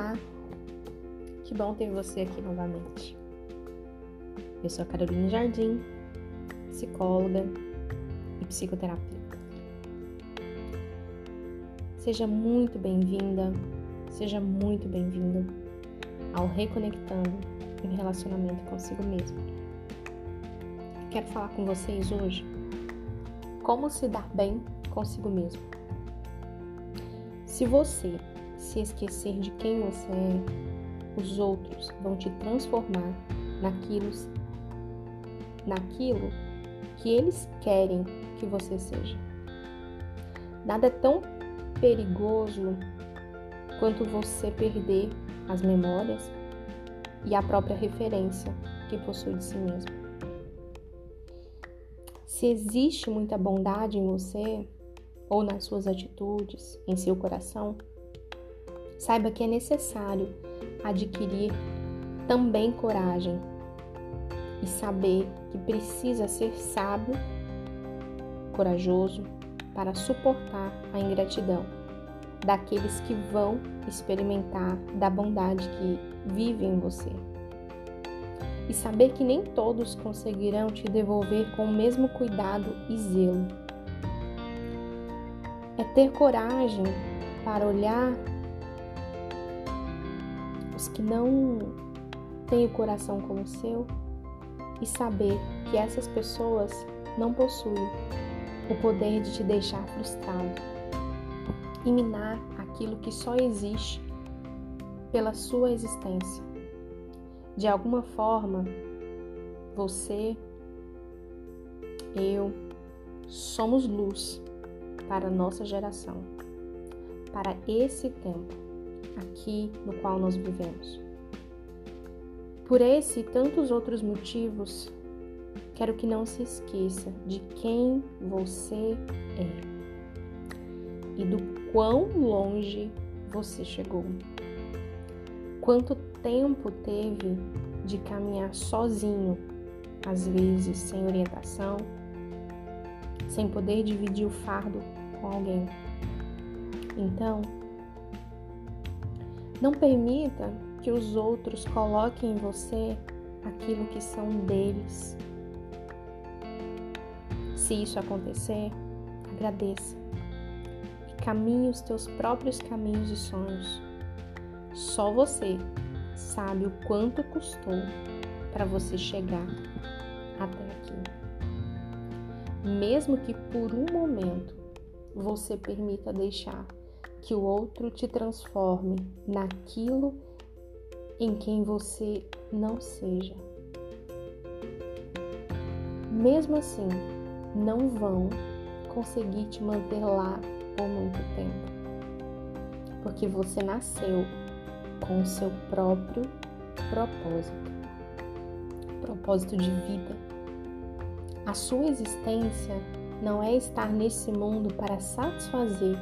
Olá, que bom ter você aqui novamente. Eu sou a Carolina Jardim, psicóloga e psicoterapeuta. Seja muito bem-vinda, seja muito bem-vindo ao Reconectando em Relacionamento consigo mesmo. Quero falar com vocês hoje como se dar bem consigo mesmo. Se você se esquecer de quem você é, os outros vão te transformar naquilo, naquilo que eles querem que você seja. Nada é tão perigoso quanto você perder as memórias e a própria referência que possui de si mesmo. Se existe muita bondade em você, ou nas suas atitudes, em seu coração, saiba que é necessário adquirir também coragem e saber que precisa ser sábio, corajoso para suportar a ingratidão daqueles que vão experimentar da bondade que vive em você. E saber que nem todos conseguirão te devolver com o mesmo cuidado e zelo. É ter coragem para olhar os que não têm o coração como o seu e saber que essas pessoas não possuem o poder de te deixar frustrado e minar aquilo que só existe pela sua existência. De alguma forma, você, eu, somos luz para a nossa geração, para esse tempo aqui no qual nós vivemos. Por esse e tantos outros motivos, quero que não se esqueça de quem você é e do quão longe você chegou. Quanto tempo teve de caminhar sozinho, às vezes sem orientação, sem poder dividir o fardo com alguém. Então, não permita que os outros coloquem em você aquilo que são deles. Se isso acontecer, agradeça e caminhe os teus próprios caminhos e sonhos. Só você sabe o quanto custou para você chegar até aqui. Mesmo que por um momento você permita deixar que o outro te transforme naquilo em quem você não seja. Mesmo assim, não vão conseguir te manter lá por muito tempo, porque você nasceu com o seu próprio propósito propósito de vida. A sua existência não é estar nesse mundo para satisfazer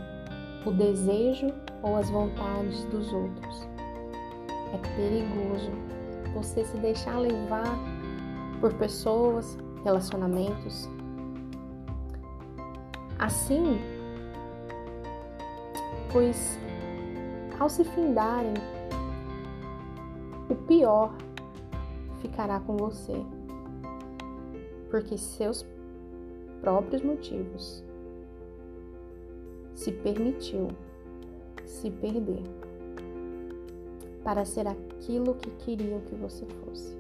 o desejo ou as vontades dos outros. É perigoso você se deixar levar por pessoas, relacionamentos. Assim, pois ao se findarem, o pior ficará com você, porque seus próprios motivos se permitiu se perder para ser aquilo que queriam que você fosse.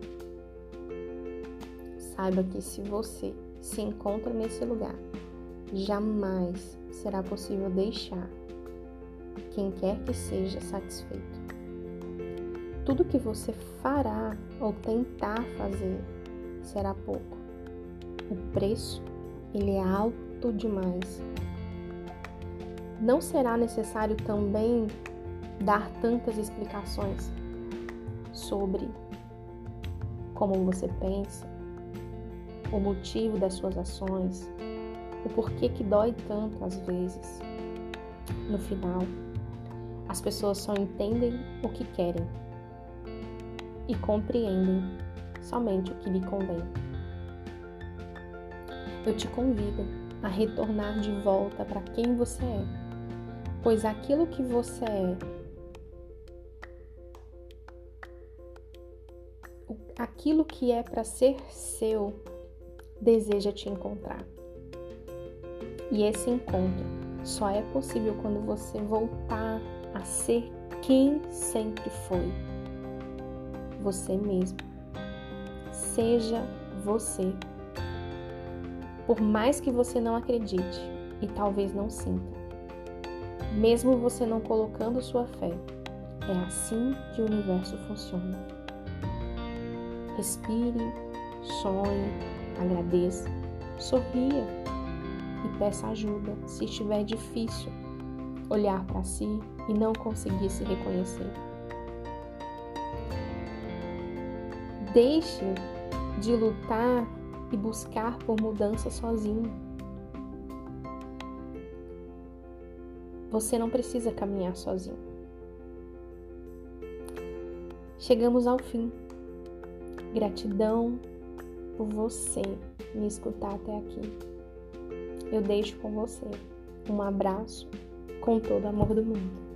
Saiba que se você se encontra nesse lugar, jamais será possível deixar quem quer que seja satisfeito. Tudo que você fará ou tentar fazer será pouco. O preço, ele é alto demais não será necessário também dar tantas explicações sobre como você pensa, o motivo das suas ações, o porquê que dói tanto às vezes. No final, as pessoas só entendem o que querem e compreendem somente o que lhe convém. Eu te convido a retornar de volta para quem você é pois aquilo que você é, aquilo que é para ser seu, deseja te encontrar. E esse encontro só é possível quando você voltar a ser quem sempre foi. Você mesmo. Seja você. Por mais que você não acredite e talvez não sinta, mesmo você não colocando sua fé, é assim que o universo funciona. Respire, sonhe, agradeça, sorria e peça ajuda se estiver difícil olhar para si e não conseguir se reconhecer. Deixe de lutar e buscar por mudança sozinho. Você não precisa caminhar sozinho. Chegamos ao fim. Gratidão por você me escutar até aqui. Eu deixo com você um abraço com todo o amor do mundo.